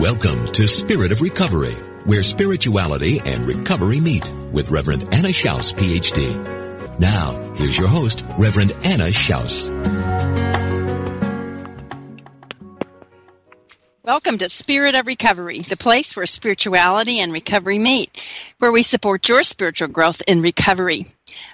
Welcome to Spirit of Recovery, where spirituality and recovery meet with Reverend Anna Schaus, PhD. Now, here's your host, Reverend Anna Schaus. Welcome to Spirit of Recovery, the place where spirituality and recovery meet, where we support your spiritual growth in recovery.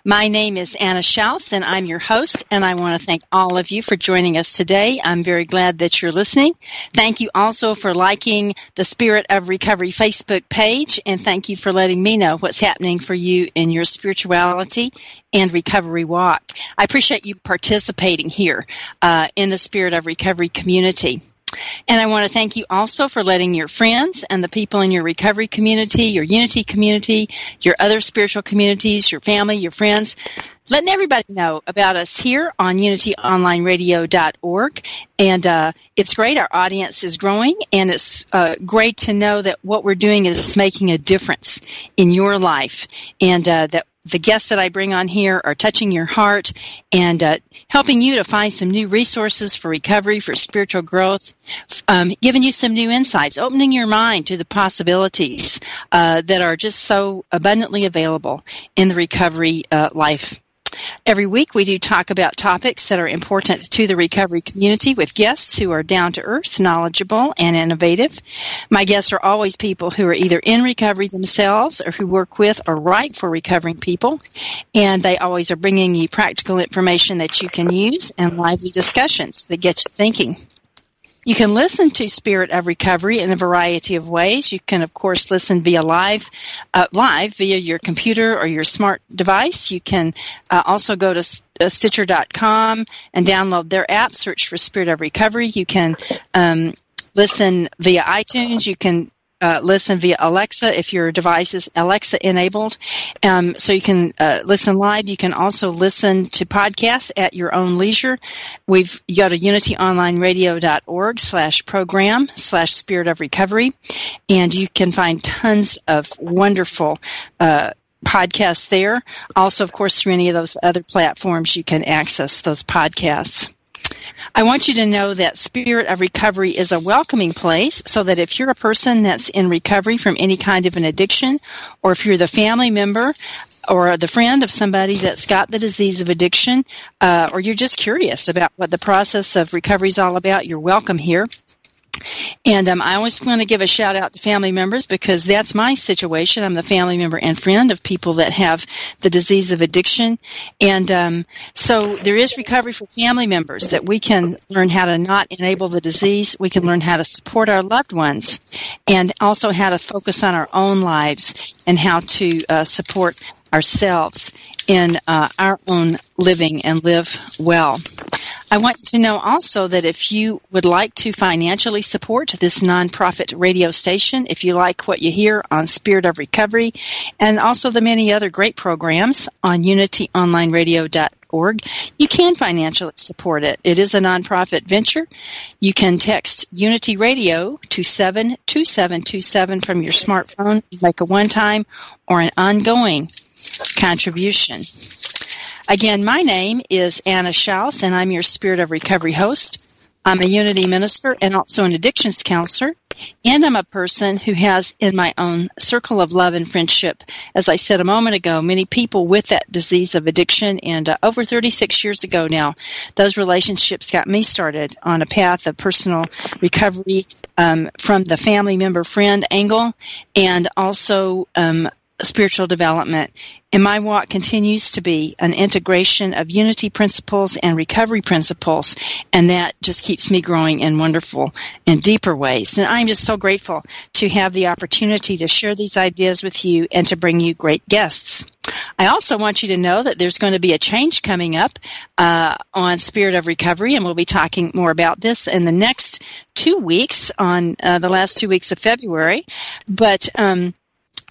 My name is Anna Schaus, and I'm your host, and I want to thank all of you for joining us today. I'm very glad that you're listening. Thank you also for liking the Spirit of Recovery Facebook page, and thank you for letting me know what's happening for you in your spirituality and recovery walk. I appreciate you participating here uh, in the Spirit of Recovery community. And I want to thank you also for letting your friends and the people in your recovery community, your unity community, your other spiritual communities, your family, your friends, letting everybody know about us here on unityonlineradio.org. And uh, it's great. Our audience is growing, and it's uh, great to know that what we're doing is making a difference in your life, and uh, that the guests that I bring on here are touching your heart and uh, helping you to find some new resources for recovery, for spiritual growth, um, giving you some new insights, opening your mind to the possibilities uh, that are just so abundantly available in the recovery uh, life Every week we do talk about topics that are important to the recovery community with guests who are down to earth, knowledgeable, and innovative. My guests are always people who are either in recovery themselves or who work with or write for recovering people. And they always are bringing you practical information that you can use and lively discussions that get you thinking. You can listen to Spirit of Recovery in a variety of ways. You can, of course, listen via live, uh, live via your computer or your smart device. You can uh, also go to uh, Stitcher.com and download their app. Search for Spirit of Recovery. You can um, listen via iTunes. You can uh, listen via Alexa if your device is Alexa enabled. Um, so you can uh, listen live. You can also listen to podcasts at your own leisure. We've you go to unityonlineradio.org slash program slash spirit of recovery, and you can find tons of wonderful uh, podcasts there. Also, of course, through any of those other platforms, you can access those podcasts. I want you to know that Spirit of Recovery is a welcoming place so that if you're a person that's in recovery from any kind of an addiction, or if you're the family member or the friend of somebody that's got the disease of addiction, uh, or you're just curious about what the process of recovery is all about, you're welcome here. And um, I always want to give a shout out to family members because that's my situation. I'm the family member and friend of people that have the disease of addiction. And um, so there is recovery for family members that we can learn how to not enable the disease. We can learn how to support our loved ones and also how to focus on our own lives and how to uh, support ourselves in uh, our own living and live well. I want you to know also that if you would like to financially support this nonprofit radio station, if you like what you hear on Spirit of Recovery, and also the many other great programs on unityonlineradio.org, you can financially support it. It is a nonprofit venture. You can text Unity Radio to 72727 from your smartphone, make a one time or an ongoing contribution. Again, my name is Anna Schaus, and I'm your Spirit of Recovery host. I'm a unity minister and also an addictions counselor. And I'm a person who has in my own circle of love and friendship, as I said a moment ago, many people with that disease of addiction. And uh, over 36 years ago now, those relationships got me started on a path of personal recovery um, from the family member friend angle and also um, spiritual development. And my walk continues to be an integration of unity principles and recovery principles, and that just keeps me growing in wonderful and deeper ways. And I'm just so grateful to have the opportunity to share these ideas with you and to bring you great guests. I also want you to know that there's going to be a change coming up uh, on Spirit of Recovery, and we'll be talking more about this in the next two weeks on uh, the last two weeks of February. But um,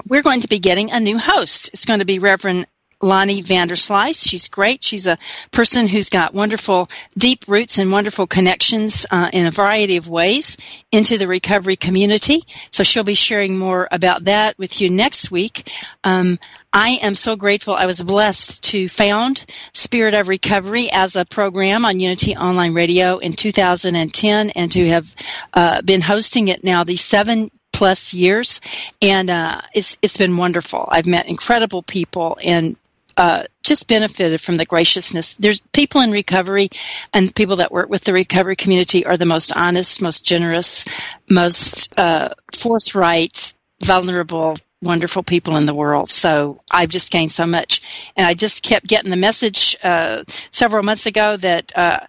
we're going to be getting a new host. It's going to be Reverend Lonnie Vanderslice. She's great. She's a person who's got wonderful, deep roots and wonderful connections uh, in a variety of ways into the recovery community. So she'll be sharing more about that with you next week. Um, I am so grateful. I was blessed to found Spirit of Recovery as a program on Unity Online Radio in 2010 and to have uh, been hosting it now these seven plus years, and uh, it's it's been wonderful. I've met incredible people and uh, just benefited from the graciousness. There's people in recovery and people that work with the recovery community are the most honest, most generous, most uh, forthright, vulnerable, wonderful people in the world. So I've just gained so much. And I just kept getting the message uh, several months ago that uh,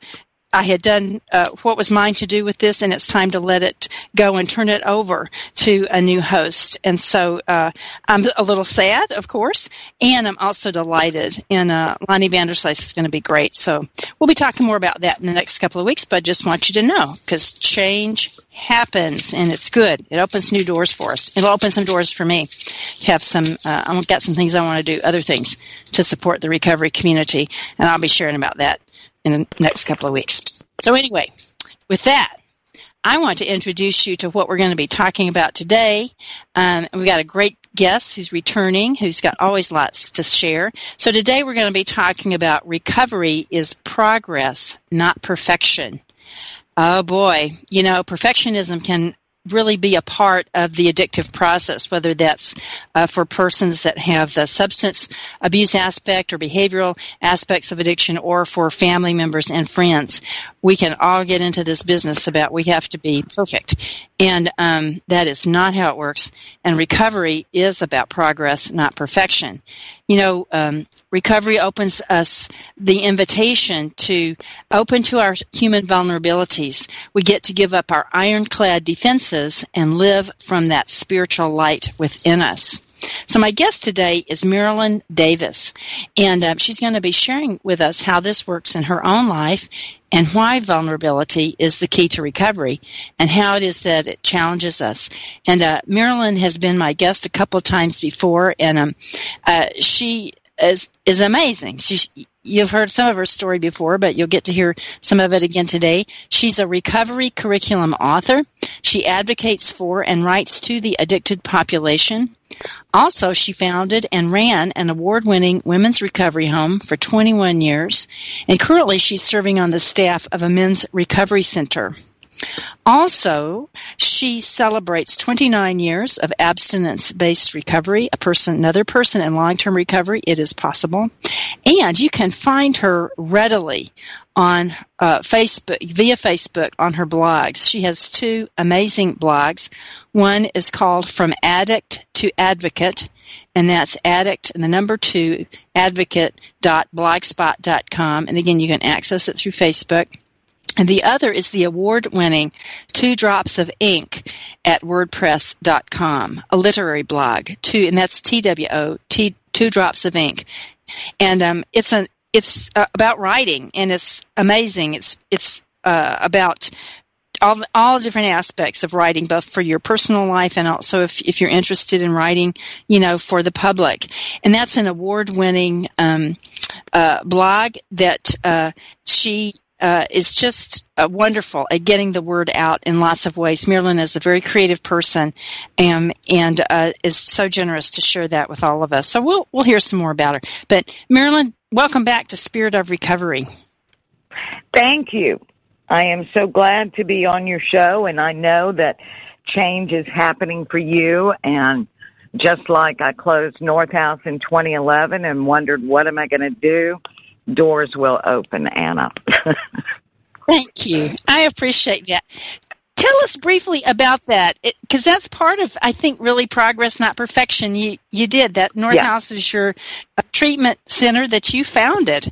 I had done uh, what was mine to do with this, and it's time to let it go and turn it over to a new host. And so uh, I'm a little sad, of course, and I'm also delighted. And uh, Lonnie Vanderslice is going to be great. So we'll be talking more about that in the next couple of weeks, but I just want you to know because change happens and it's good. It opens new doors for us. It'll open some doors for me to have some, uh, I've got some things I want to do, other things to support the recovery community, and I'll be sharing about that in the next couple of weeks. So, anyway, with that, I want to introduce you to what we're going to be talking about today. Um, we've got a great guest who's returning, who's got always lots to share. So today we're going to be talking about recovery is progress, not perfection. Oh boy, you know, perfectionism can really be a part of the addictive process, whether that's uh, for persons that have the substance abuse aspect or behavioral aspects of addiction or for family members and friends. We can all get into this business about we have to be perfect. And um, that is not how it works. And recovery is about progress, not perfection. You know, um, recovery opens us the invitation to open to our human vulnerabilities. We get to give up our ironclad defenses and live from that spiritual light within us. So my guest today is Marilyn Davis, and uh, she's going to be sharing with us how this works in her own life and why vulnerability is the key to recovery and how it is that it challenges us. And uh, Marilyn has been my guest a couple of times before, and um, uh, she is is amazing. She's you've heard some of her story before, but you'll get to hear some of it again today. She's a recovery curriculum author. She advocates for and writes to the addicted population. Also, she founded and ran an award-winning women's recovery home for 21 years, and currently she's serving on the staff of a men's recovery center. Also, she celebrates 29 years of abstinence-based recovery. A person, another person in long-term recovery, it is possible, and you can find her readily on uh, Facebook via Facebook on her blogs. She has two amazing blogs. One is called From Addict to Advocate, and that's addict and the number two advocate.blogspot.com. And again, you can access it through Facebook. And the other is the award winning Two Drops of Ink at WordPress.com, a literary blog. Two, and that's T W O, T, Two Drops of Ink. And um, it's, an, it's uh, about writing, and it's amazing. It's, it's uh, about all, all different aspects of writing, both for your personal life and also if, if you're interested in writing, you know, for the public. And that's an award-winning um, uh, blog that uh, she uh, is just uh, wonderful at getting the word out in lots of ways. Marilyn is a very creative person and, and uh, is so generous to share that with all of us. So we'll we'll hear some more about her. But Marilyn, welcome back to Spirit of Recovery. Thank you. I am so glad to be on your show, and I know that change is happening for you. And just like I closed North House in 2011 and wondered, what am I going to do? Doors will open, Anna. Thank you. I appreciate that. Tell us briefly about that, because that's part of, I think, really progress, not perfection. You you did that. North yeah. House is your uh, treatment center that you founded,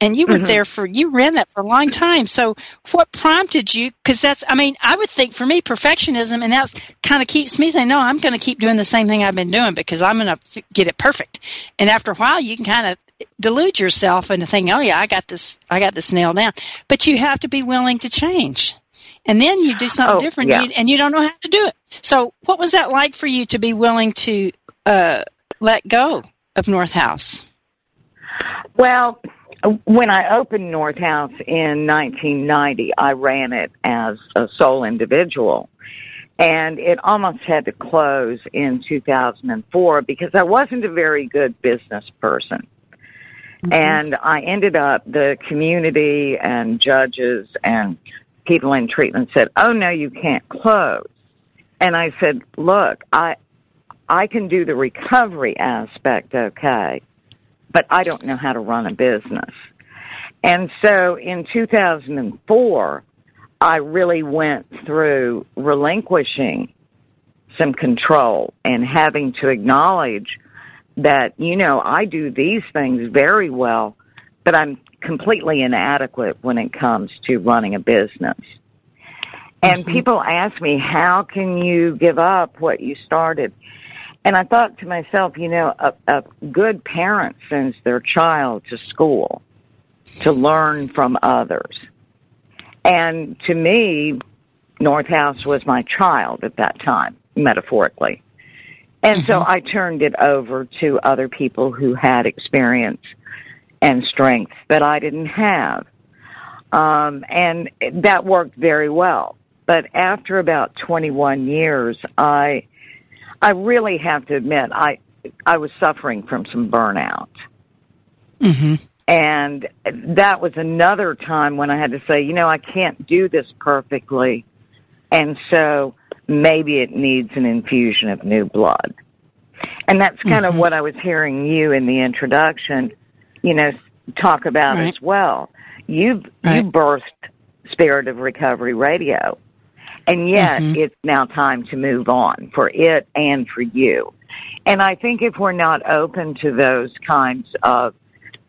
and you were mm-hmm. there for you ran that for a long time so what prompted you because that's i mean i would think for me perfectionism and that kind of keeps me saying no i'm going to keep doing the same thing i've been doing because i'm going to get it perfect and after a while you can kind of delude yourself into thinking oh yeah i got this i got this nailed down but you have to be willing to change and then you do something oh, different yeah. and you don't know how to do it so what was that like for you to be willing to uh, let go of north house well when I opened North House in 1990, I ran it as a sole individual. And it almost had to close in 2004 because I wasn't a very good business person. Mm-hmm. And I ended up, the community and judges and people in treatment said, oh no, you can't close. And I said, look, I, I can do the recovery aspect okay but I don't know how to run a business. And so in 2004, I really went through relinquishing some control and having to acknowledge that, you know, I do these things very well, but I'm completely inadequate when it comes to running a business. And mm-hmm. people ask me, how can you give up what you started? And I thought to myself, you know, a, a good parent sends their child to school to learn from others. And to me, North House was my child at that time, metaphorically. And so mm-hmm. I turned it over to other people who had experience and strength that I didn't have. Um, and that worked very well. But after about 21 years, I I really have to admit, I I was suffering from some burnout. Mm-hmm. And that was another time when I had to say, you know, I can't do this perfectly. And so maybe it needs an infusion of new blood. And that's kind mm-hmm. of what I was hearing you in the introduction, you know, talk about right. as well. You've, right. you birthed Spirit of Recovery Radio. And yet mm-hmm. it's now time to move on for it and for you. And I think if we're not open to those kinds of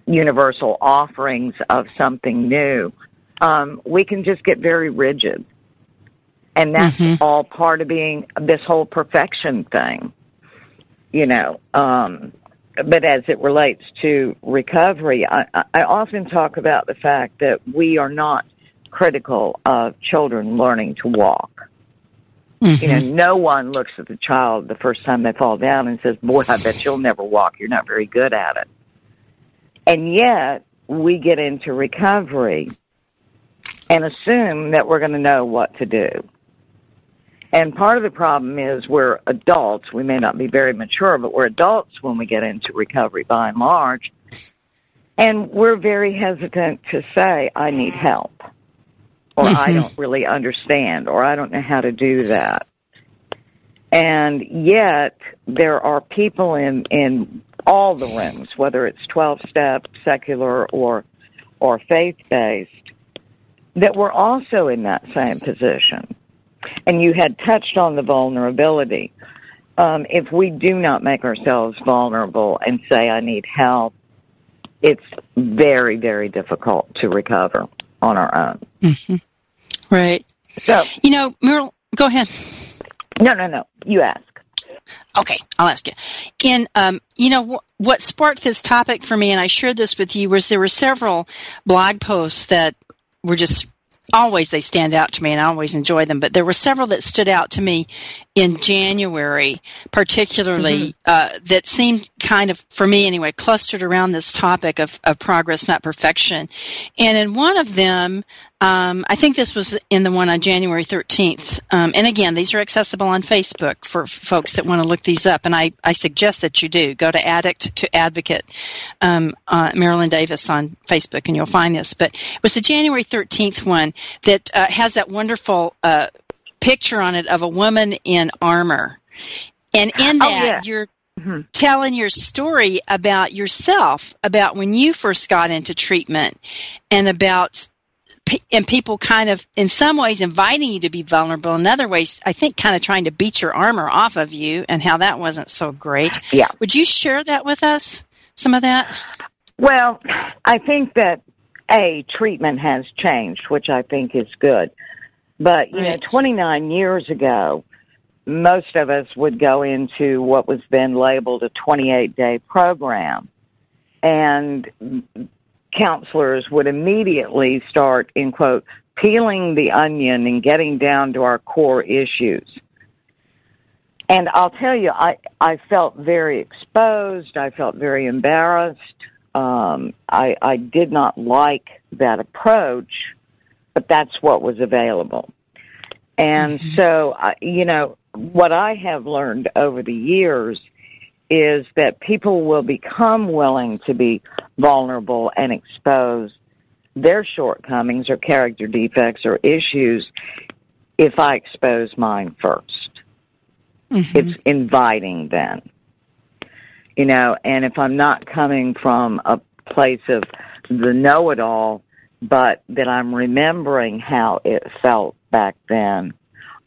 universal offerings of something new, um, we can just get very rigid. And that's mm-hmm. all part of being this whole perfection thing, you know. Um, but as it relates to recovery, I, I often talk about the fact that we are not critical of children learning to walk. Mm-hmm. You know, mm-hmm. no one looks at the child the first time they fall down and says, boy, I bet you'll never walk. You're not very good at it. And yet we get into recovery and assume that we're going to know what to do. And part of the problem is we're adults. We may not be very mature, but we're adults when we get into recovery by and large. And we're very hesitant to say, I need help or mm-hmm. I don't really understand, or I don't know how to do that. And yet, there are people in, in all the rooms, whether it's 12 step, secular, or, or faith based, that were also in that same position. And you had touched on the vulnerability. Um, if we do not make ourselves vulnerable and say, I need help, it's very, very difficult to recover on our own. Mm-hmm. Right. So, you know, Meryl, go ahead. No, no, no. You ask. Okay, I'll ask you. In um, you know wh- what sparked this topic for me, and I shared this with you, was there were several blog posts that were just always they stand out to me and I always enjoy them, but there were several that stood out to me in January, particularly mm-hmm. uh, that seemed kind of, for me anyway, clustered around this topic of, of progress, not perfection. And in one of them, Um, I think this was in the one on January 13th. Um, and again, these are accessible on Facebook for folks that want to look these up. And I, I suggest that you do. Go to Addict to Advocate, um, uh, Marilyn Davis on Facebook, and you'll find this. But it was the January 13th one that uh, has that wonderful uh, picture on it of a woman in armor. And in Oh, that, yeah. you're Mhm. telling your story about yourself, about when you first got into treatment, and about and people kind of in some ways inviting you to be vulnerable. In other ways i think kind of trying to beat your armor off of you and how that wasn't so great. Yeah. would you share that with us some of that? Well, I think that a treatment has changed, which I think is good. But you know, 29 years ago, most of us would go into what was then labeled a 28 day program, and counselors would immediately start, in quote, peeling the onion and getting down to our core issues. And I'll tell you, I, I felt very exposed. I felt very embarrassed. Um, I, I did not like that approach, but that's what was available. And so, I you know, what I have learned over the years is that people will become willing to be vulnerable and expose their shortcomings or character defects or issues if I expose mine 1st mm-hmm. It's inviting then. You know, and if I'm not coming from a place of the know it all, but that I'm remembering how it felt back then,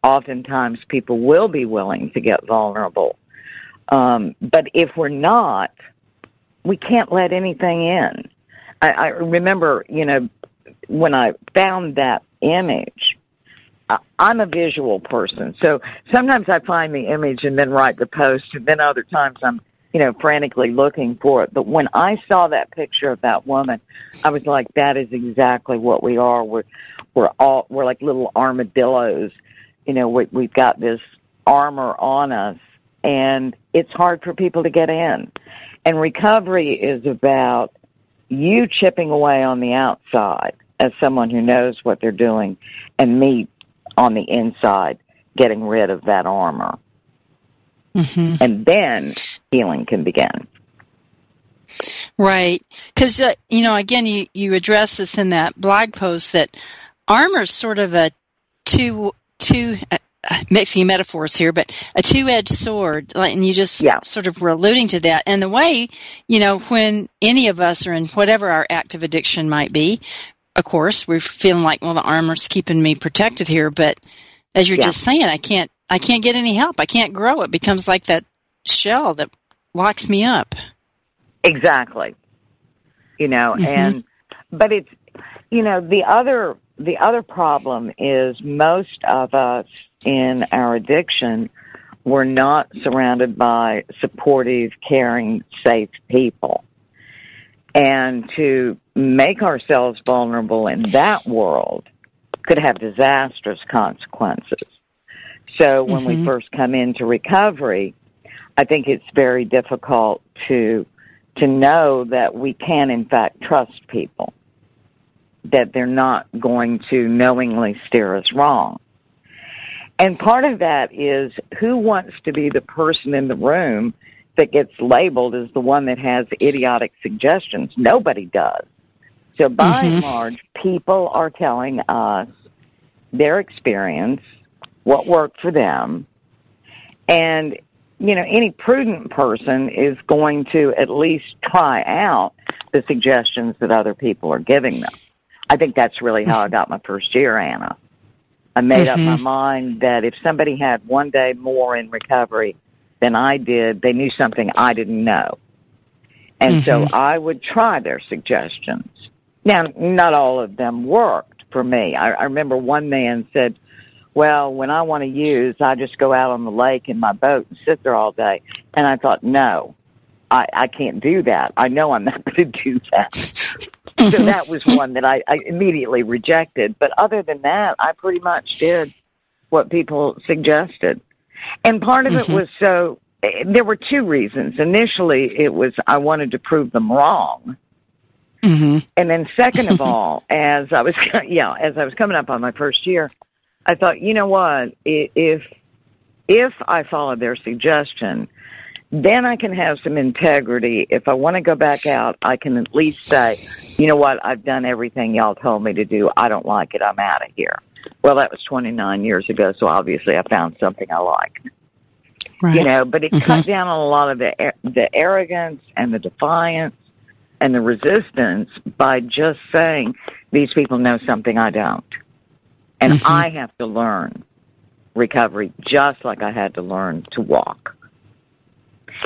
oftentimes people will be willing to get vulnerable. Um, but if we're not, we can't let anything in. I, I remember, you know, when I found that image, I- I'm a visual person, so sometimes I find the image and then write the post, and then other times I'm, you know, frantically looking for it. But when I saw that picture of that woman, I was like, that is exactly what we are. We're we're all we're like little armadillos. You know, we, we've got this armor on us, and it's hard for people to get in. And recovery is about you chipping away on the outside as someone who knows what they're doing, and me on the inside getting rid of that armor. mm-hmm. And then healing can begin. right because uh, you know again you, you address this in that blog post that armor is sort of a two two mixing metaphors here, but a two-edged sword, like, and you just Yeah. sort of were alluding to that. And the way, you know, when any of us are in whatever our active addiction might be, of course, we're feeling like, well, the armor's keeping me protected here, but as you're Yeah. just saying, I can't, I can't get any help. I can't grow. It becomes like that shell that locks me up. Exactly. You know, Mhm. and but it's you know the other the other problem is most of us in our addiction were not surrounded by supportive, caring, safe people. And to make ourselves vulnerable in that world could have disastrous consequences. So when we Mhm. first come into recovery, I think it's very difficult to to know that we can in fact trust people that they're not going to knowingly steer us wrong and part of that is who wants to be the person in the room that gets labeled as the one that has idiotic suggestions nobody does so by and Mhm. large people are telling us their experience what worked for them and you know, any prudent person is going to at least try out the suggestions that other people are giving them. I think that's really how I got my first year, Anna. I made up my Mhm. mind that if somebody had one day more in recovery than I did, they knew something I didn't know. And so Mhm. I would try their suggestions. Now, not all of them worked for me. I, I remember one man said, well, when I want to use, I just go out on the lake in my boat and sit there all day. And I thought, no, I, I can't do that. I know I'm not going to do that. so that was one that I, I immediately rejected. But other than that, I pretty much did what people suggested. And part of it Mhm. was so, eh, there were two reasons. Initially, it was I wanted to prove them wrong. Mm-hmm. And then second of all, as I was, yeah, as I was coming up on my first year, I thought, you know what, if, if I followed their suggestion, then I can have some integrity. If I want to go back out, I can at least say, you know what, I've done everything y'all told me to do. I don't like it. I'm out of here. Well, that was 29 years ago, so obviously I found something I like. Right. You know, but it mm-hmm. cut down on a lot of the the arrogance and the defiance and the resistance by just saying these people know something I don't, and mm-hmm. I have to learn recovery just like I had to learn to walk.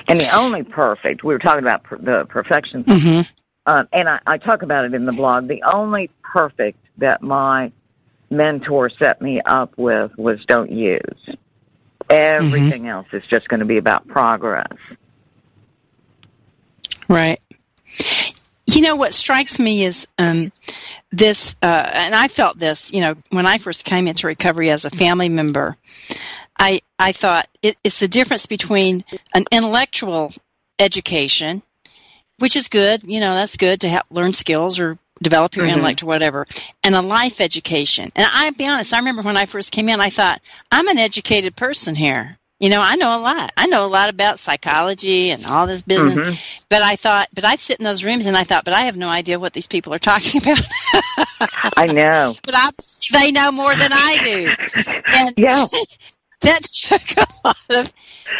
And the only perfect, we were talking about per, the perfection, mm-hmm. uh, and I, I talk about it in the blog. The only perfect that my mentor set me up with was don't use. Everything mm-hmm. else is just going to be about progress. Right. You know what strikes me is um, this, uh, and I felt this. You know, when I first came into recovery as a family member, I I thought it, it's the difference between an intellectual education, which is good. You know, that's good to have, learn skills or develop your mm-hmm. intellect or whatever, and a life education. And I'll be honest, I remember when I first came in, I thought, I'm an educated person here. You know, I know a lot. I know a lot about psychology and all this business. Mm-hmm. But I thought, but I'd sit in those rooms and I thought, but I have no idea what these people are talking about. I know. But I, they know more than I do. And yeah. that took a lot of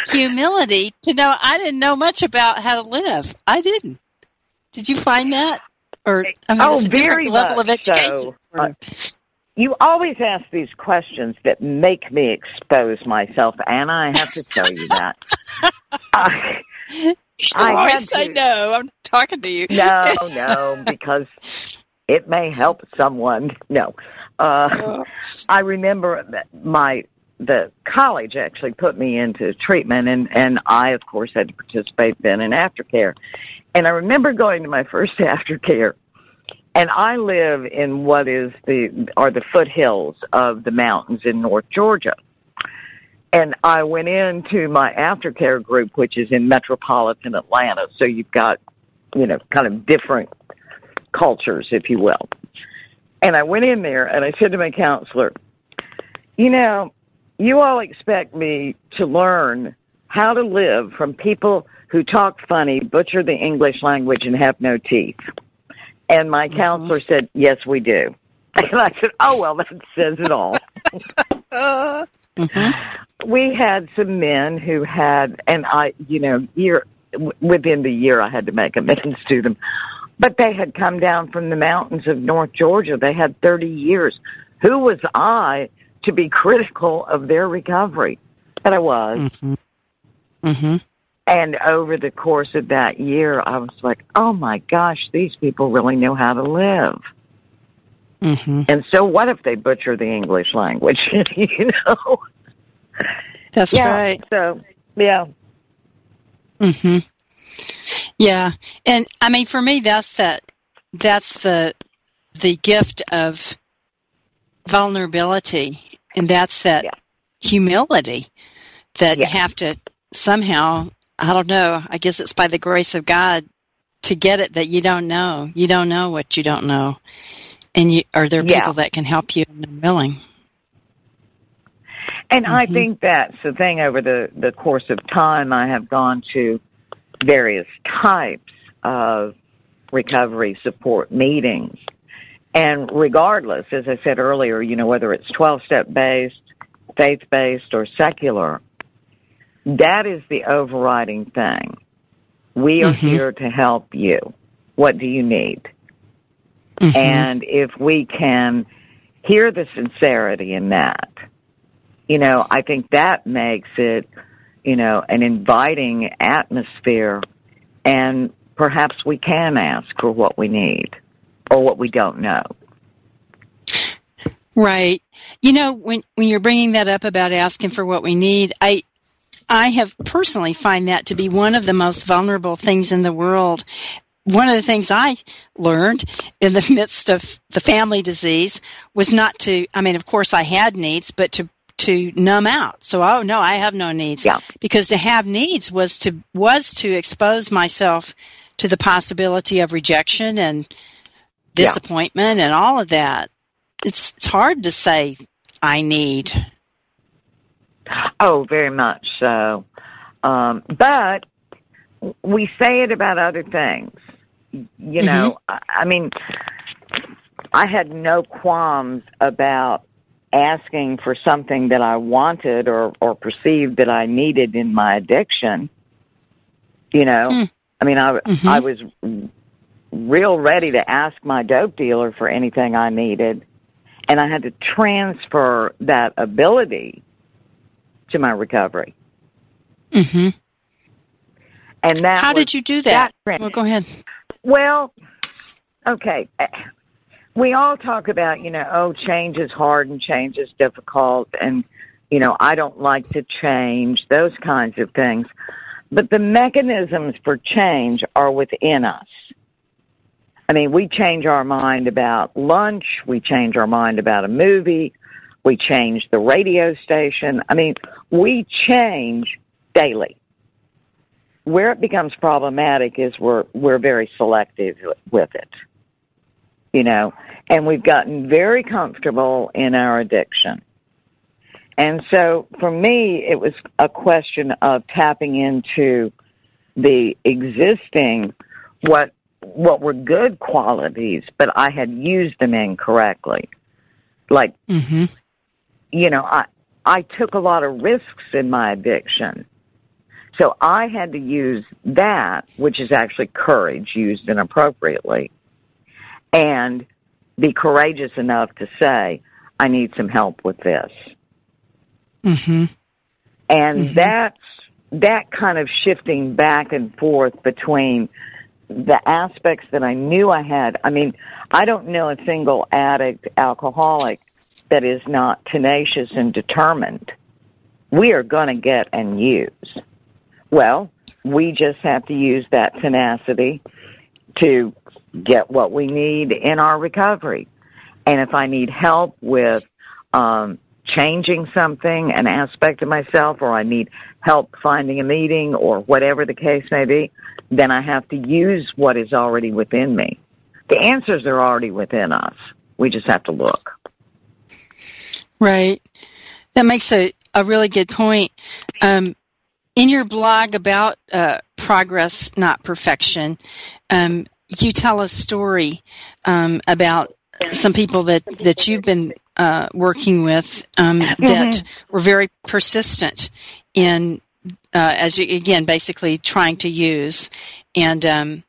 humility to know I didn't know much about how to live. I didn't. Did you find that? Or I mean, oh, very level of education. So. Uh, you always ask these questions that make me expose myself, Anna. I have to tell you that. I, I always say no. I'm talking to you. no, no, because it may help someone. No, uh. I remember that my the college actually put me into treatment, and and I of course had to participate then in aftercare. And I remember going to my first aftercare, and I live in what is the are the foothills of the mountains in North Georgia. And I went into my aftercare group, which is in metropolitan Atlanta. So you've got, you know, kind of different cultures, if you will. And I went in there and I said to my counselor, you know, you all expect me to learn how to live from people who talk funny, butcher the English language, and have no teeth. And my mm-hmm. counselor said, Yes, we do. And I said, Oh, well, that says it all. mm-hmm. We had some men who had, and I, you know, year within the year, I had to make amends to them. But they had come down from the mountains of North Georgia. They had 30 years. Who was I to be critical of their recovery. And I was. Mm-hmm. Mm-hmm. And over the course of that year, I was like, oh my gosh, these people really know how to live. Mm-hmm. And so what if they butcher the English language? you know? That's yeah, right. So, yeah. Mhm. Yeah. And I mean for me that's that that's the the gift of vulnerability and that's that yeah. humility that you have to somehow, I don't know, I guess it's by the grace of God to get it that you don't know. You don't know what you don't know. And you, are there yeah. people that can help you and are willing? And mm-hmm. I think that's the thing over the, the course of time. I have gone to various types of recovery support meetings and regardless, as I said earlier, you know, whether it's 12 step based, faith based, or secular, that is the overriding thing. We are mm-hmm. here to help you. What do you need? Mm-hmm. And if we can hear the sincerity in that, you know, I think that makes it, you know, an inviting atmosphere and perhaps we can ask for what we need or what we don't know. Right. You know, when when you're bringing that up about asking for what we need, I I have personally find that to be one of the most vulnerable things in the world. One of the things I learned in the midst of the family disease was not to I mean, of course I had needs, but to to numb out. So, oh no, I have no needs. Yeah. Because to have needs was to was to expose myself to the possibility of rejection and disappointment yeah. and all of that. It's, it's hard to say, I need. Oh, very much so. Um, but we say it about other things. You know, mm-hmm. I mean, I had no qualms about asking for something that I wanted or, or perceived that I needed in my addiction. You know, mm. I mean, I, mm-hmm. I was real ready to ask my dope dealer for anything I needed. And I had to transfer that ability to my recovery. hmm And that How did you do that? that well, go ahead. Well, okay we all talk about, you know, oh, change is hard and change is difficult and, you know, I don't like to change, those kinds of things. But the mechanisms for change are within us. I mean, we change our mind about lunch, we change our mind about a movie, we change the radio station. I mean, we change daily. Where it becomes problematic is we're, we're very selective with it you know, and we've gotten very comfortable in our addiction. And so for me, it was a question of tapping into the existing, what, what were good qualities, but I had used them incorrectly. Like, mm-hmm. you know, I, I took a lot of risks in my addiction. So I had to use that, which is actually courage used inappropriately, and be courageous enough to say, I need some help with this. Mm-hmm. And mm-hmm. that's that kind of shifting back and forth between the aspects that I knew I had. I mean, I don't know a single addict, alcoholic that is not tenacious and determined. We are going to get and use. Well, we just have to use that tenacity to get what we need in our recovery. And if I need help with um, changing something, an aspect of myself, or I need help finding a meeting, or whatever the case may be, then I have to use what is already within me. The answers are already within us. We just have to look. Right. That makes a, a really good point. Um, in your blog about uh, progress, not perfection, um, you tell a story um, about some people that that you've been uh, working with um, that mm-hmm. were very persistent in uh, as you again basically trying to use and um,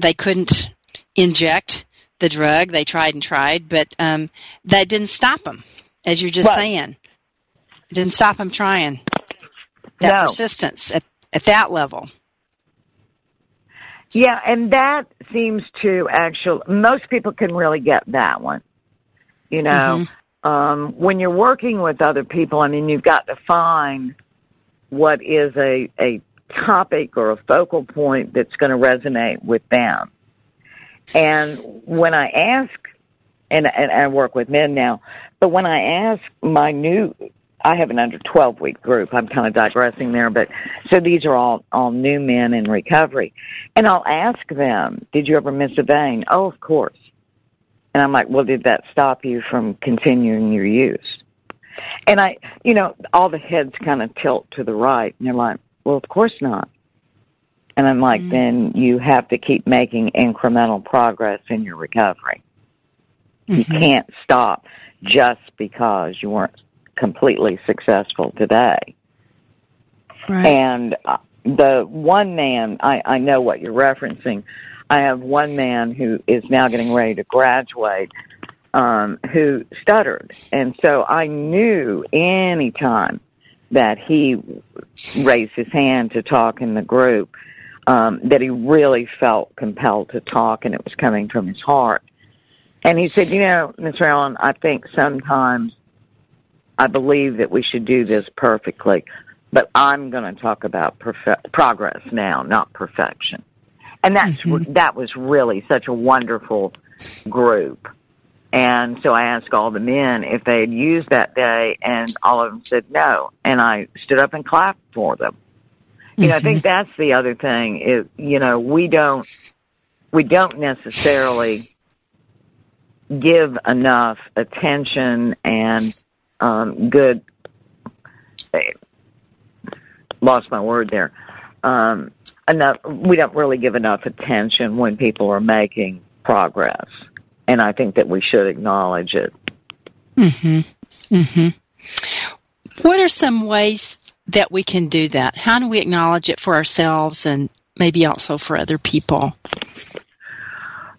they couldn't inject the drug they tried and tried but um, that didn't stop them as you're just saying it didn't stop them trying that no. persistence at, at that level yeah, and that seems to actually, most people can really get that one. You know, mm-hmm. um, when you're working with other people, I mean, you've got to find what is a, a topic or a focal point that's going to resonate with them. And when I ask, and, and I work with men now, but when I ask my new I have an under 12 week group. I'm kind of digressing there, but so these are all, all new men in recovery. And I'll ask them, did you ever miss a vein? Oh, of course. And I'm like, well, did that stop you from continuing your use? And I, you know, all the heads kind of tilt to the right and they're like, well, of course not. And I'm like, mm-hmm. then you have to keep making incremental progress in your recovery. Mm-hmm. You can't stop just because you weren't completely successful today. Right. And uh, the one man, I, I know what you're referencing. I have one man who is now getting ready to graduate um, who stuttered. And so I knew any time that he raised his hand to talk in the group, um, that he really felt compelled to talk and it was coming from his heart. And he said, you know, Miss Marilyn, I think sometimes I believe that we should do this perfectly, but I'm going to talk about perfe- progress now, not perfection. And that's mm-hmm. that was really such a wonderful group. And so I asked all the men if they had used that day, and all of them said no. And I stood up and clapped for them. You know, I think that's the other thing is, you know, we don't, we don't necessarily give enough attention and um, good. Lost my word there. Um, enough. We don't really give enough attention when people are making progress, and I think that we should acknowledge it. Mm-hmm. Mm-hmm. What are some ways that we can do that? How do we acknowledge it for ourselves and maybe also for other people?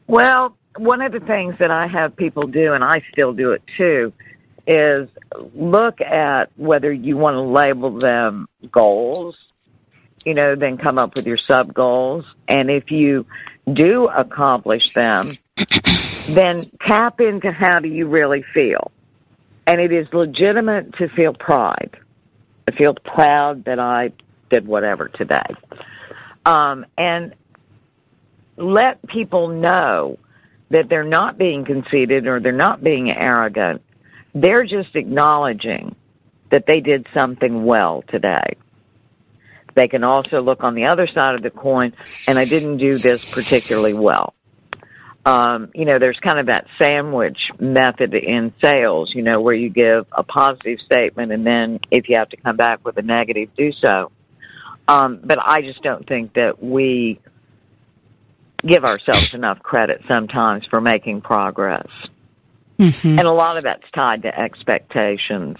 Well, one of the things that I have people do, and I still do it too, is look at whether you want to label them goals, you know, then come up with your sub goals. And if you do accomplish them, then tap into how do you really feel. And it is legitimate to feel pride. I feel proud that I did whatever today. Um, and let people know that they're not being conceited or they're not being arrogant. They're just acknowledging that they did something well today. They can also look on the other side of the coin, and I didn't do this particularly well. Um, you know, there's kind of that sandwich method in sales, you know, where you give a positive statement and then if you have to come back with a negative, do so. Um, but I just don't think that we give ourselves enough credit sometimes for making progress. Mm-hmm. And a lot of that's tied to expectations.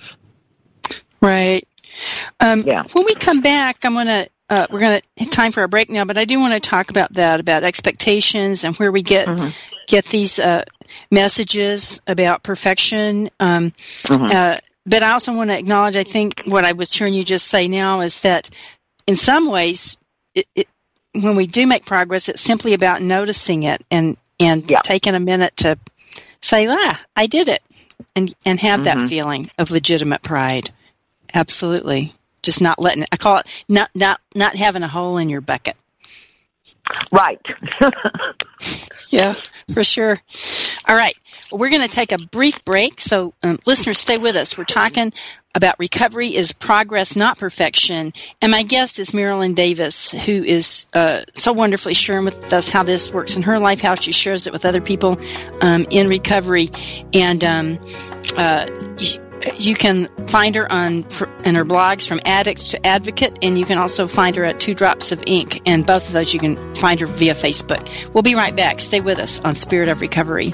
Right. Um, yeah. When we come back, I'm going to uh, we're going to have time for a break now, but I do want to talk about that about expectations and where we get mm-hmm. get these uh, messages about perfection. Um, mm-hmm. uh, but I also want to acknowledge, I think what I was hearing you just say now is that in some ways, it, it, when we do make progress, it's simply about noticing it and and yeah. taking a minute to say, "Ah, I did it," and and have mm-hmm. that feeling of legitimate pride. Absolutely, just not letting it. I call it not not not having a hole in your bucket. Right. yeah, for sure. All right. We're going to take a brief break, so um, listeners, stay with us. We're talking about recovery is progress, not perfection. And my guest is Marilyn Davis, who is uh, so wonderfully sharing with us how this works in her life, how she shares it with other people um, in recovery. And um, uh, you can find her on in her blogs from addicts to advocate and you can also find her at two drops of ink and both of those you can find her via facebook. We'll be right back. Stay with us on spirit of recovery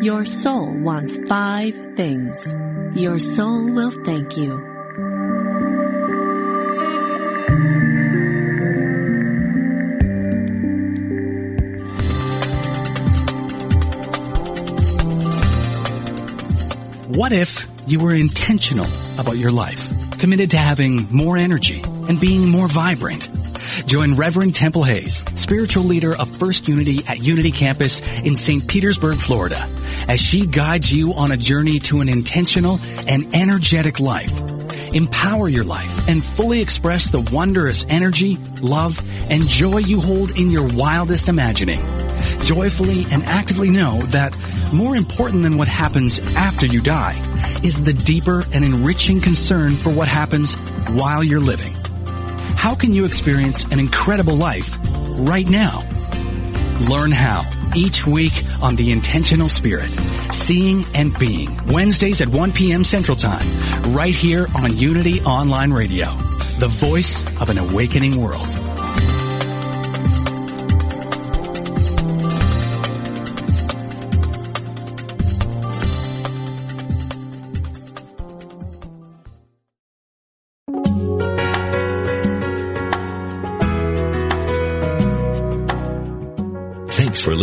your soul wants five things. Your soul will thank you. What if you were intentional about your life, committed to having more energy and being more vibrant? Join Reverend Temple Hayes, spiritual leader of First Unity at Unity Campus in St. Petersburg, Florida, as she guides you on a journey to an intentional and energetic life. Empower your life and fully express the wondrous energy, love, and joy you hold in your wildest imagining. Joyfully and actively know that more important than what happens after you die is the deeper and enriching concern for what happens while you're living. How can you experience an incredible life right now? Learn how each week on The Intentional Spirit, Seeing and Being, Wednesdays at 1 p.m. Central Time, right here on Unity Online Radio, the voice of an awakening world.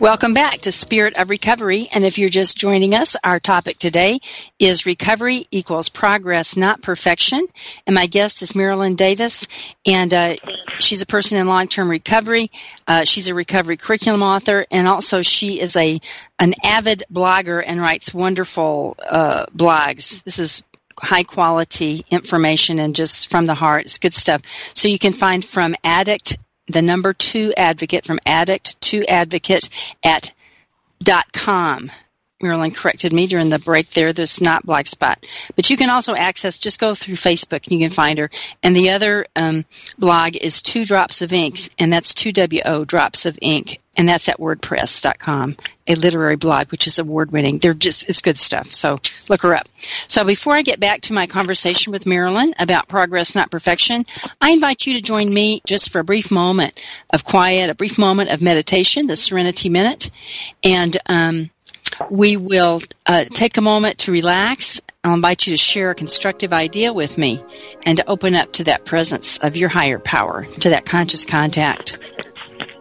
Welcome back to Spirit of Recovery. And if you're just joining us, our topic today is recovery equals progress, not perfection. And my guest is Marilyn Davis, and uh, she's a person in long-term recovery. Uh, she's a recovery curriculum author, and also she is a an avid blogger and writes wonderful uh, blogs. This is high quality information and just from the heart. It's good stuff. So you can find from addict the number two advocate from addict to advocate at dot com. Marilyn corrected me during the break there. There's not blogspot. But you can also access, just go through Facebook and you can find her. And the other um, blog is Two Drops of Ink, and that's 2WO Drops of Ink, and that's at WordPress.com, a literary blog, which is award winning. They're just, it's good stuff. So look her up. So before I get back to my conversation with Marilyn about progress, not perfection, I invite you to join me just for a brief moment of quiet, a brief moment of meditation, the Serenity Minute. And, um, we will uh, take a moment to relax. I'll invite you to share a constructive idea with me and to open up to that presence of your higher power, to that conscious contact.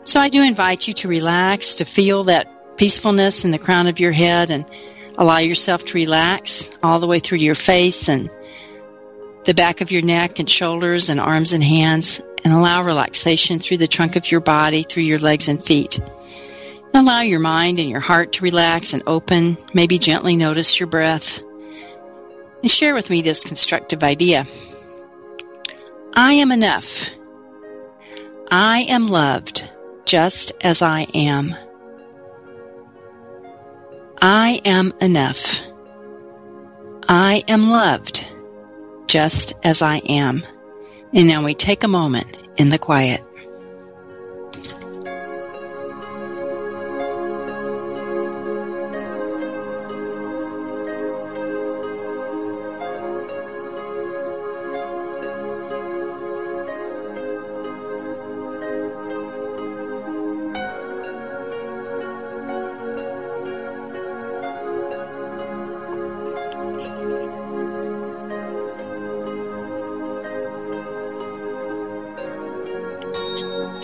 So I do invite you to relax, to feel that peacefulness in the crown of your head and allow yourself to relax all the way through your face and the back of your neck and shoulders and arms and hands and allow relaxation through the trunk of your body, through your legs and feet. Allow your mind and your heart to relax and open. Maybe gently notice your breath. And share with me this constructive idea. I am enough. I am loved just as I am. I am enough. I am loved just as I am. And now we take a moment in the quiet.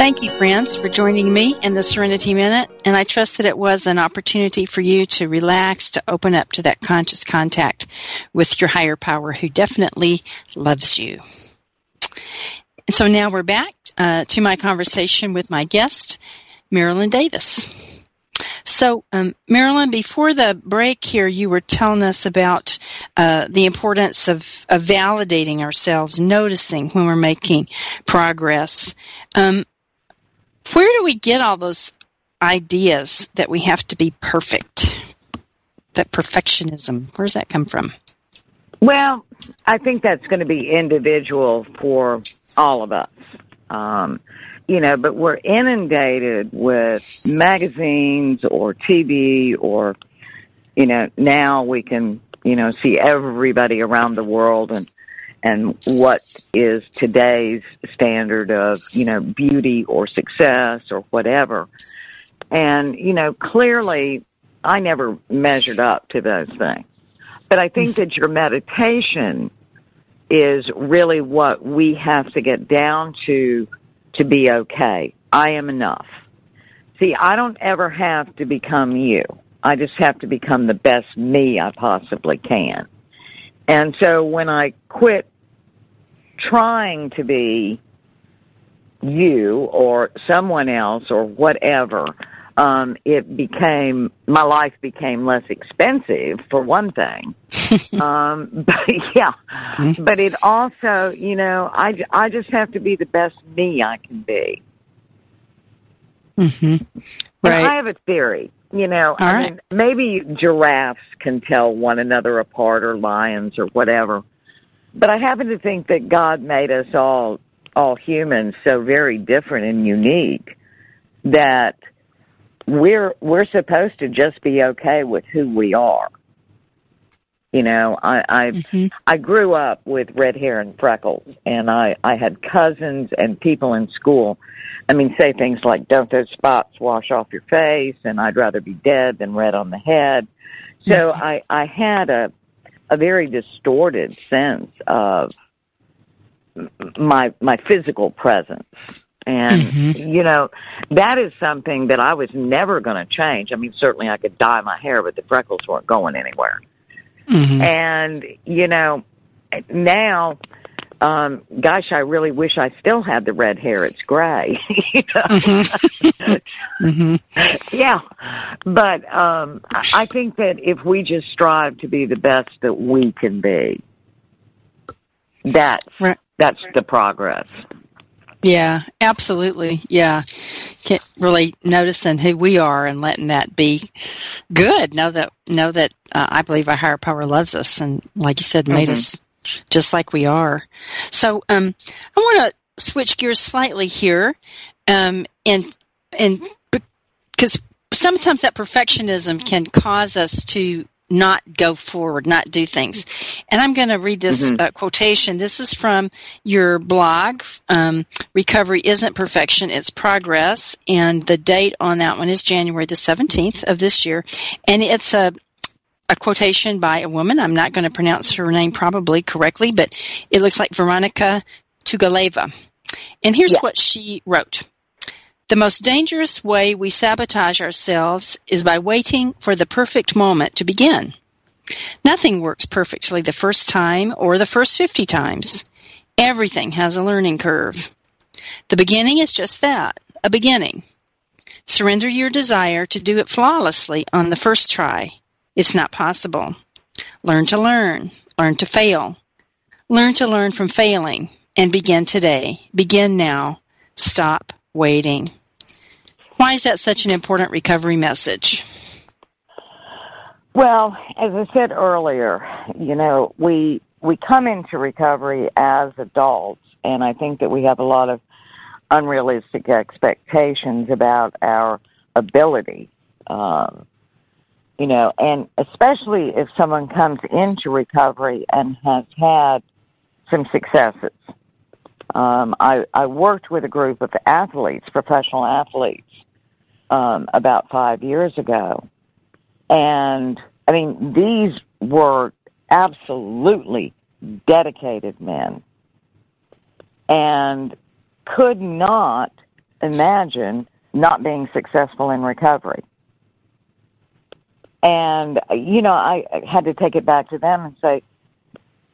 Thank you, friends, for joining me in the Serenity Minute. And I trust that it was an opportunity for you to relax, to open up to that conscious contact with your higher power who definitely loves you. And so now we're back uh, to my conversation with my guest, Marilyn Davis. So, um, Marilyn, before the break here, you were telling us about uh, the importance of, of, validating ourselves, noticing when we're making progress. Um, where do we get all those ideas that we have to be perfect? That perfectionism, where does that come from? Well, I think that's going to be individual for all of us. Um, you know, but we're inundated with magazines or TV or, you know, now we can, you know, see everybody around the world and, and what is today's standard of, you know, beauty or success or whatever. And, you know, clearly I never measured up to those things. But I think that your meditation is really what we have to get down to to be okay. I am enough. See, I don't ever have to become you. I just have to become the best me I possibly can. And so when I quit trying to be you or someone else or whatever, um, it became my life became less expensive for one thing. um, but yeah, mm-hmm. but it also, you know, I I just have to be the best me I can be. Mm-hmm. Right. And I have a theory. You know, All I right. mean, maybe giraffes can tell one another apart, or lions, or whatever. But I happen to think that God made us all all humans so very different and unique that we're we're supposed to just be okay with who we are. You know, I I mm-hmm. I grew up with red hair and freckles, and I I had cousins and people in school. I mean, say things like, "Don't those spots wash off your face?" and "I'd rather be dead than red on the head." So mm-hmm. I I had a a very distorted sense of my my physical presence and, mm-hmm. you know, that is something that I was never going to change. I mean, certainly I could dye my hair, but the freckles weren't going anywhere. Mm-hmm. And, you know, now, um, gosh, I really wish I still had the red hair. It's gray. mm-hmm. mm-hmm. Yeah. But, um, I think that if we just strive to be the best that we can be, that's, right. that's the progress. Yeah, absolutely. Yeah. Can't really noticing who we are and letting that be good. Know that, know that uh, I believe our higher power loves us and, like you said, made mm-hmm. us just like we are. So, um, I want to switch gears slightly here, um, and, and because sometimes that perfectionism can cause us to not go forward, not do things. And I'm going to read this mm-hmm. uh, quotation. This is from your blog, um, Recovery Isn't Perfection, It's Progress. And the date on that one is January the 17th of this year. And it's a, a quotation by a woman. I'm not going to pronounce her name probably correctly, but it looks like Veronica Tugaleva. And here's yeah. what she wrote. The most dangerous way we sabotage ourselves is by waiting for the perfect moment to begin. Nothing works perfectly the first time or the first 50 times. Everything has a learning curve. The beginning is just that, a beginning. Surrender your desire to do it flawlessly on the first try. It's not possible. Learn to learn. Learn to fail. Learn to learn from failing and begin today. Begin now. Stop waiting. Why is that such an important recovery message? Well, as I said earlier, you know, we we come into recovery as adults and I think that we have a lot of unrealistic expectations about our ability. Um, you know, and especially if someone comes into recovery and has had some successes um, I, I worked with a group of athletes, professional athletes, um, about five years ago. And I mean, these were absolutely dedicated men and could not imagine not being successful in recovery. And, you know, I had to take it back to them and say,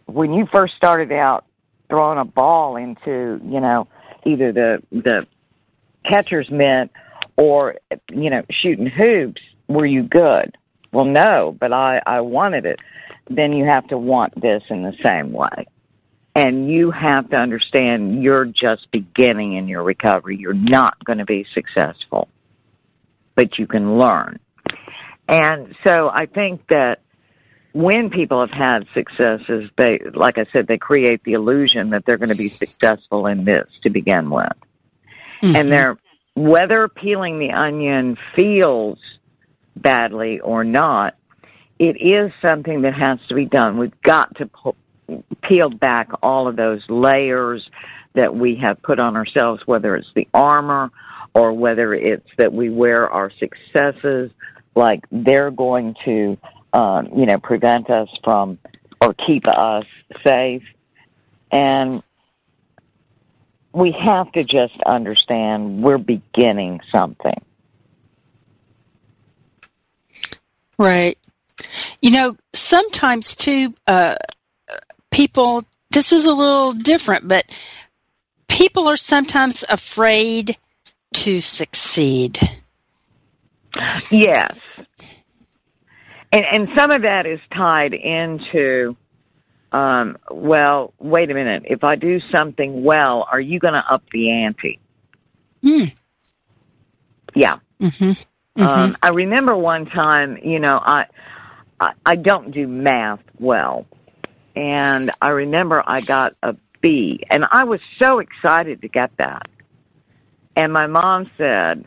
when you first started out throwing a ball into, you know, either the the catcher's mitt or you know, shooting hoops, were you good? Well, no, but I I wanted it. Then you have to want this in the same way. And you have to understand you're just beginning in your recovery. You're not going to be successful, but you can learn. And so I think that when people have had successes, they, like I said, they create the illusion that they're going to be successful in this to begin with. Mm-hmm. And they're, whether peeling the onion feels badly or not, it is something that has to be done. We've got to peel back all of those layers that we have put on ourselves, whether it's the armor or whether it's that we wear our successes like they're going to, um, you know, prevent us from or keep us safe. And we have to just understand we're beginning something. Right. You know, sometimes too, uh, people, this is a little different, but people are sometimes afraid to succeed. Yes. And, and some of that is tied into, um, well, wait a minute. If I do something well, are you going to up the ante? Hmm. Yeah. Mm-hmm. Mm-hmm. Um, I remember one time, you know, I, I I don't do math well, and I remember I got a B, and I was so excited to get that. And my mom said,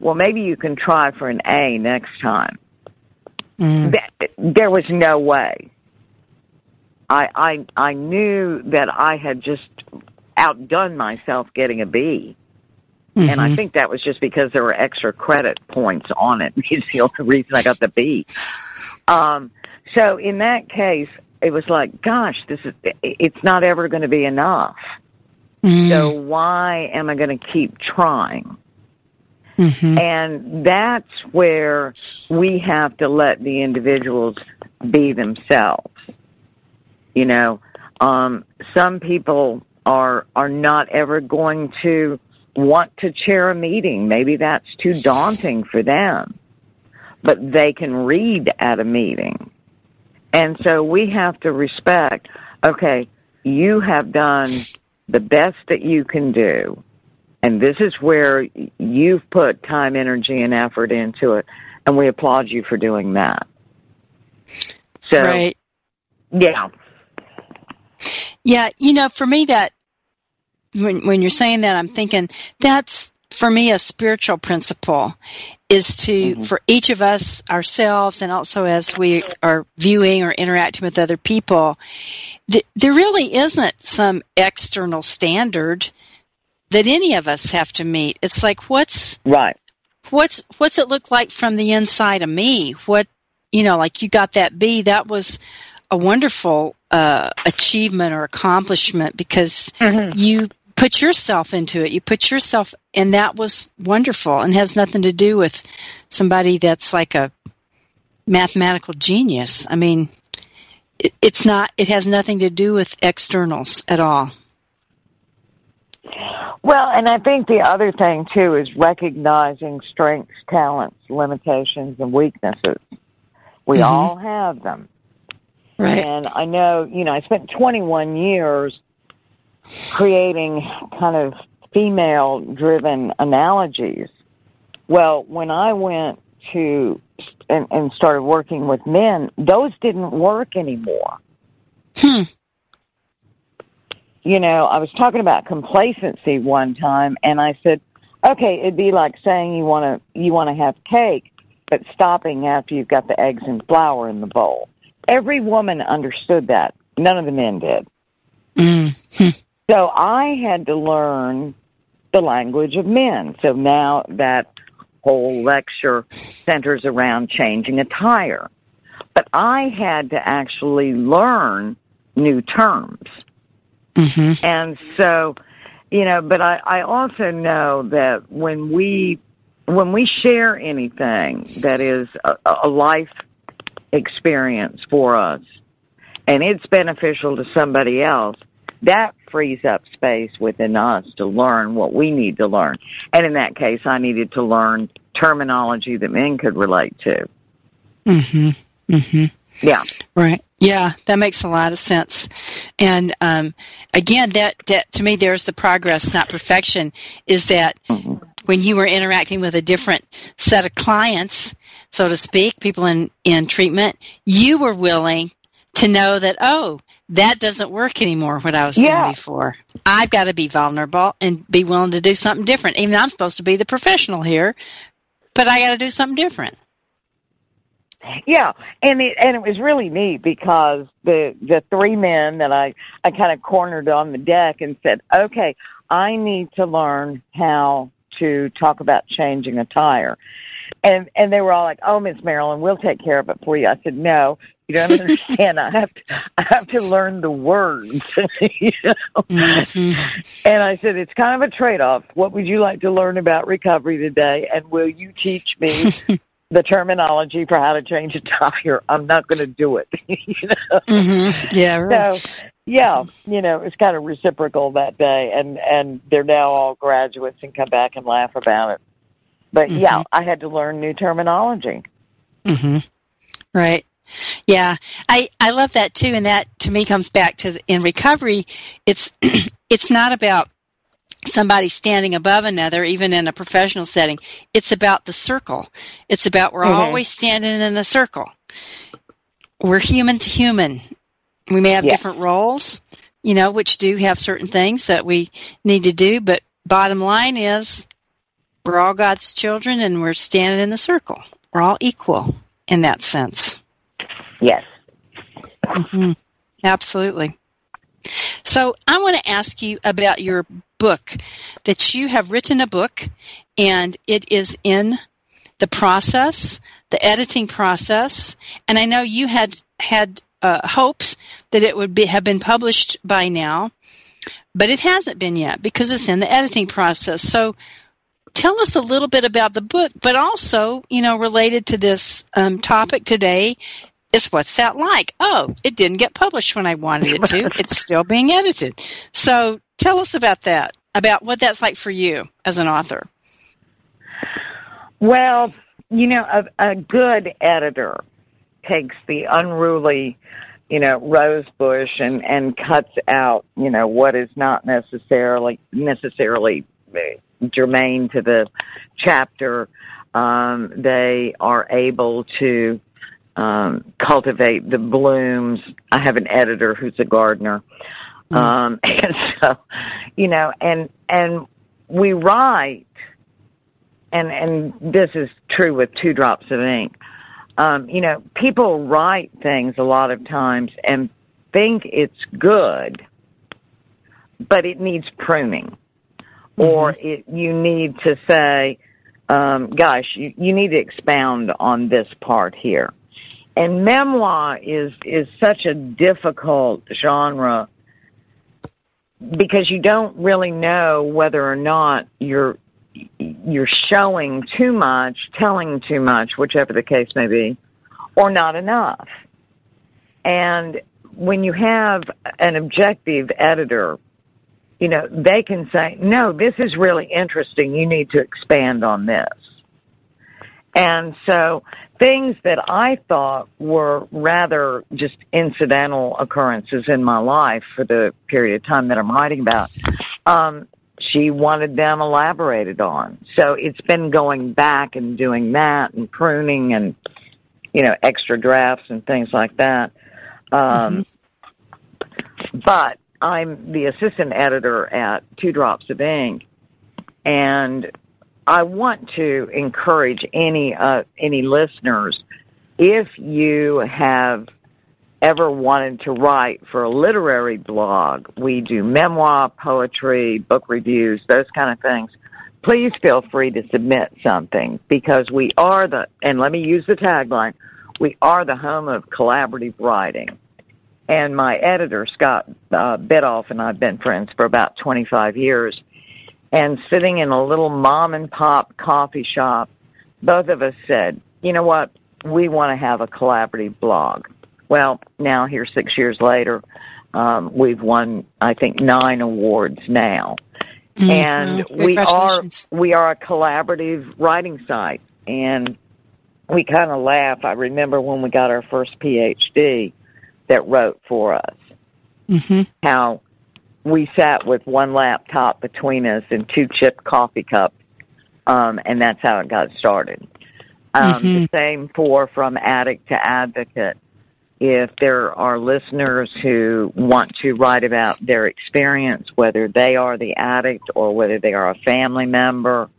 "Well, maybe you can try for an A next time." Mm. That, there was no way. I I I knew that I had just outdone myself getting a B. Mm-hmm. And I think that was just because there were extra credit points on it. It's the only reason I got the B. Um, so in that case, it was like, gosh, this is, it's not ever going to be enough. Mm. So why am I going to keep trying? Mm-hmm. And that's where we have to let the individuals be themselves. You know, um, some people are are not ever going to want to chair a meeting. Maybe that's too daunting for them, but they can read at a meeting. And so we have to respect, okay, you have done the best that you can do. And this is where you've put time, energy, and effort into it. And we applaud you for doing that. So, right. yeah. Yeah, you know, for me that when when you're saying that I'm thinking that's for me a spiritual principle is to Mhm. for each of us ourselves and also as we are viewing or interacting with other people th- there really isn't some external standard that any of us have to meet. It's like what's Right. what's what's it look like from the inside of me? What you know like you got that b that was a wonderful uh, achievement or accomplishment because you put yourself into it. You put yourself and that was wonderful and has nothing to do with somebody that's like a mathematical genius. I mean it, it's not it has nothing to do with externals at all Well, and I think the other thing too is recognizing strengths, talents, limitations, and weaknesses. We Mhm. all have them. right And I know, you know, I spent 21 years creating kind of female driven analogies. Well, when I went to and, and started working with men, those didn't work anymore. hmm. You know, I was talking about complacency one time, and I said, okay, it'd be like saying you want to you want to have cake, but stopping after you've got the eggs and flour in the bowl. Every woman understood that. None of the men did. Mm. So I had to learn the language of men. So now that whole lecture centers around changing a tire. But I had to actually learn new terms. Hmm And so, you know, but I, I also know that when we when we share anything that is a, a life experience for us and it's beneficial to somebody else, that frees up space within us to learn what we need to learn. And in that case, I needed to learn terminology that men could relate to. hmm hmm Yeah. Right. Yeah, that makes a lot of sense. And um, again, that, that to me, there's the progress, not perfection. Is that Mhm. when you were interacting with a different set of clients, so to speak, people in in treatment, you were willing to know that oh, that doesn't work anymore. What I was Yeah. doing before, I've got to be vulnerable and be willing to do something different. Even though I'm supposed to be the professional here, but I got to do something different. Yeah, and it and it was really neat because the the three men that I I kind of cornered on the deck and said, "Okay, I need to learn how to talk about changing a tire." And and they were all like, "Oh, Miss Marilyn, we'll take care of it for you." I said, "No, you don't understand. I have to, I have to learn the words." you know? mm-hmm. And I said, "It's kind of a trade-off. What would you like to learn about recovery today? And will you teach me the terminology for how to change a tire. I'm not going to do it. you know? mm-hmm. Yeah. Right. So, yeah, you know, it's kind of reciprocal that day, and and they're now all graduates and come back and laugh about it. But mm-hmm. yeah, I had to learn new terminology. Mhm. Right. Yeah, I I love that too, and that to me comes back to in recovery. It's it's not about somebody standing above another, even in a professional setting. It's about the circle. It's about we're mm-hmm. always standing in a circle. We're human to human. We may have yeah. different roles, you know, which do have certain things that we need to do, but bottom line is we're all God's children and we're standing in the circle. We're all equal in that sense. Yes. Mm-hmm. Absolutely. So I want to ask you about your book that you have written a book and it is in the process, the editing process, and I know you had had uh, hopes that it would be, have been published by now, but it hasn't been yet because it's in the editing process. So tell us a little bit about the book, but also, you know, related to this um, topic today is what's that like? Oh, it didn't get published when I wanted it to. it's still being edited. So tell us about that, about what that's like for you as an author. Well, you know, a, a good editor takes the unruly, you know, rose bush and and cuts out, you know, what is not necessarily necessarily germane to the chapter. Um, they are able to um, cultivate the blooms. I have an editor who's a gardener. Mm. Um, and so, you know, and, and we write, and, and this is true with two drops of ink. Um, you know, people write things a lot of times and think it's good, but it needs pruning. Mm-hmm. Or it, you need to say, um, gosh, you, you need to expound on this part here and memoir is is such a difficult genre because you don't really know whether or not you're you're showing too much, telling too much, whichever the case may be, or not enough. And when you have an objective editor, you know, they can say, no, this is really interesting. You need to expand on this. And so things that I thought were rather just incidental occurrences in my life for the period of time that I'm writing about, um, she wanted them elaborated on. So it's been going back and doing that and pruning and, you know, extra drafts and things like that. Um, mm-hmm. But I'm the assistant editor at Two Drops of Ink, and I want to encourage any uh, any listeners if you have ever wanted to write for a literary blog, we do memoir, poetry, book reviews, those kind of things. Please feel free to submit something because we are the, and let me use the tagline, we are the home of collaborative writing. And my editor, Scott uh, and I've been friends for about 25 years and sitting in a little mom and pop coffee shop, both of us said, you know what, we want to have a collaborative blog. Well, now here six years later, um, we've won, I think, nine awards now. Mm-hmm. And we are, we are a collaborative writing site and we kind of laugh. I remember when we got our first PhD that wrote for us. Mm-hmm. How we sat with one laptop between us and two chipped coffee cups, um, and that's how it got started. Um, mm-hmm. The same for from addict to advocate. If there are listeners who want to write about their experience, whether they are the addict or whether they are a family member,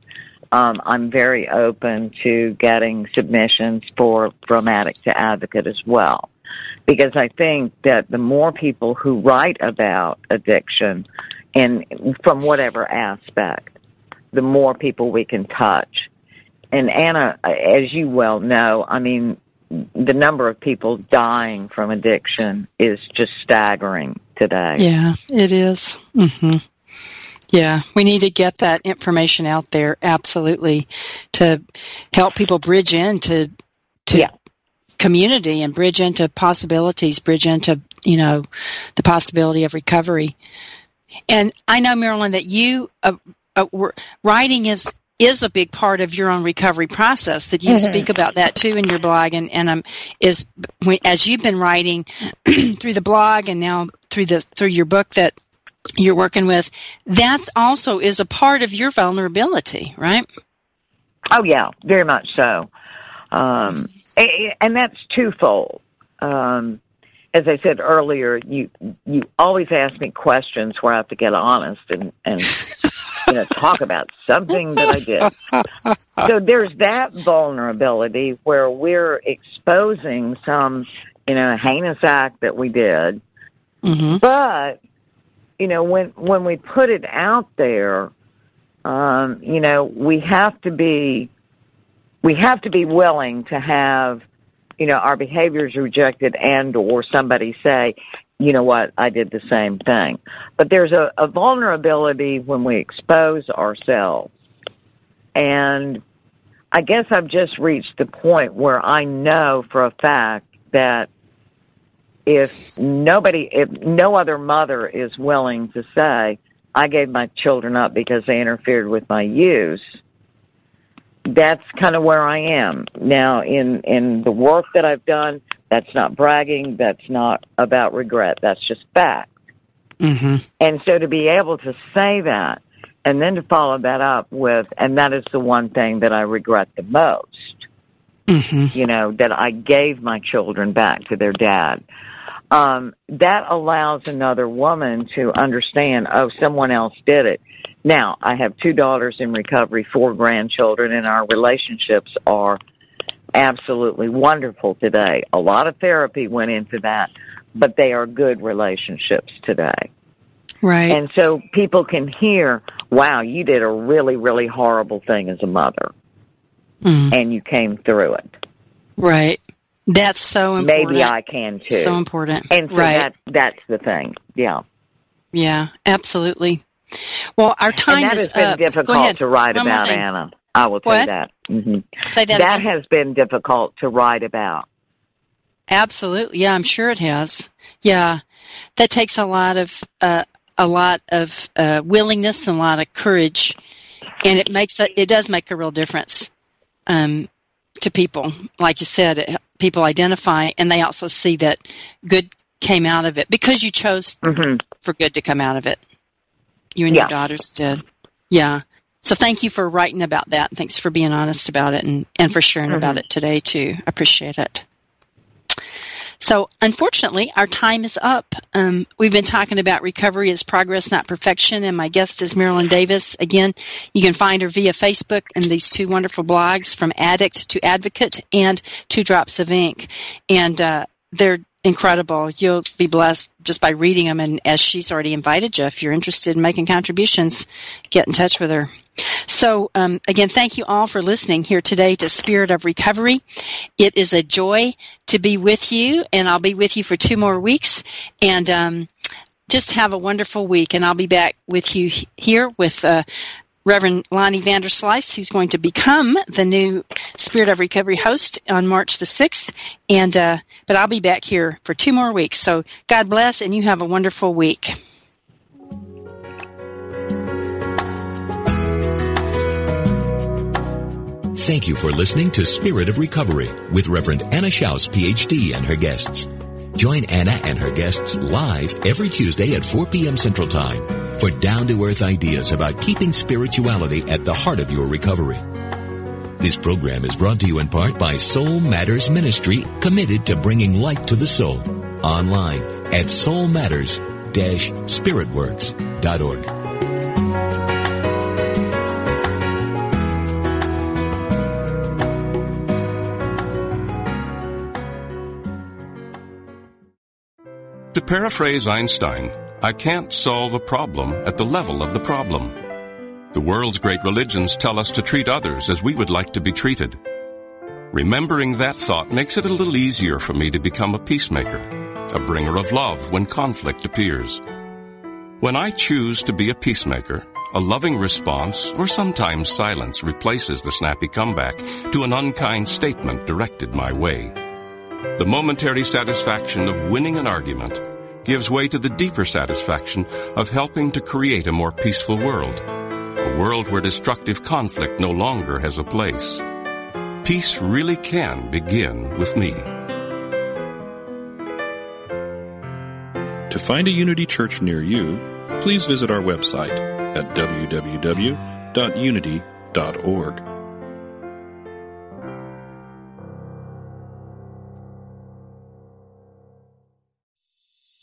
um, I'm very open to getting submissions for from addict to advocate as well, because I think that the more people who write about addiction, and from whatever aspect, the more people we can touch. And Anna, as you well know, I mean, the number of people dying from addiction is just staggering today. Yeah, it is. Mm-hmm. Yeah, we need to get that information out there absolutely to help people bridge into to yeah. Community and bridge into possibilities, bridge into, you know, the possibility of recovery. And I know Marilyn that you uh, uh, writing is is a big part of your own recovery process that you mm-hmm. speak about that too in your blog and and um is as you've been writing through the blog and now through the through your book that you're working with, that also is a part of your vulnerability, right? Oh yeah, very much so. Um, and that's twofold. Um, as I said earlier, you you always ask me questions where I have to get honest and and you know talk about something that I did. So there's that vulnerability where we're exposing some you know heinous act that we did, mm-hmm. but you know, when when we put it out there, um, you know, we have to be we have to be willing to have, you know, our behaviors rejected and or somebody say, you know what, I did the same thing. But there's a, a vulnerability when we expose ourselves. And I guess I've just reached the point where I know for a fact that if nobody, if no other mother is willing to say, I gave my children up because they interfered with my use, that's kind of where I am. Now, in, in the work that I've done, that's not bragging, that's not about regret, that's just fact. Mm-hmm. And so to be able to say that, and then to follow that up with, and that is the one thing that I regret the most. Mm-hmm. You know, that I gave my children back to their dad um, that allows another woman to understand, oh, someone else did it. Now, I have two daughters in recovery, four grandchildren, and our relationships are absolutely wonderful today. A lot of therapy went into that, but they are good relationships today. Right. And so people can hear, wow, you did a really, really horrible thing as a mother. Mm. And you came through it. Right. That's so important. Maybe I can too. So important. And so right. that that's the thing. Yeah. Yeah, absolutely. Well, our time and that is has been up. difficult to write One about, Anna. I will say that. Mm-hmm. Say that. That again. has been difficult to write about. Absolutely. Yeah, I'm sure it has. Yeah, that takes a lot of uh, a lot of uh, willingness and a lot of courage, and it makes a, it does make a real difference. Um, to people. Like you said, people identify and they also see that good came out of it because you chose mm-hmm. for good to come out of it. You and yeah. your daughters did. Yeah. So thank you for writing about that. Thanks for being honest about it and, and for sharing mm-hmm. about it today too. I appreciate it. So, unfortunately, our time is up. Um, we've been talking about recovery as progress, not perfection, and my guest is Marilyn Davis. Again, you can find her via Facebook and these two wonderful blogs from Addict to Advocate and Two Drops of Ink. And uh, they're incredible. You'll be blessed just by reading them. And as she's already invited you, if you're interested in making contributions, get in touch with her. So, um, again, thank you all for listening here today to Spirit of Recovery. It is a joy to be with you, and I'll be with you for two more weeks. And um, just have a wonderful week, and I'll be back with you here with uh, Reverend Lonnie Vanderslice, who's going to become the new Spirit of Recovery host on March the 6th. And, uh, but I'll be back here for two more weeks. So God bless and you have a wonderful week. Thank you for listening to Spirit of Recovery with Reverend Anna Schaus, PhD, and her guests. Join Anna and her guests live every Tuesday at 4 p.m. Central Time for down to earth ideas about keeping spirituality at the heart of your recovery. This program is brought to you in part by Soul Matters Ministry, committed to bringing light to the soul. Online at soulmatters-spiritworks.org. To paraphrase Einstein, I can't solve a problem at the level of the problem. The world's great religions tell us to treat others as we would like to be treated. Remembering that thought makes it a little easier for me to become a peacemaker, a bringer of love when conflict appears. When I choose to be a peacemaker, a loving response or sometimes silence replaces the snappy comeback to an unkind statement directed my way. The momentary satisfaction of winning an argument gives way to the deeper satisfaction of helping to create a more peaceful world. A world where destructive conflict no longer has a place. Peace really can begin with me. To find a Unity Church near you, please visit our website at www.unity.org.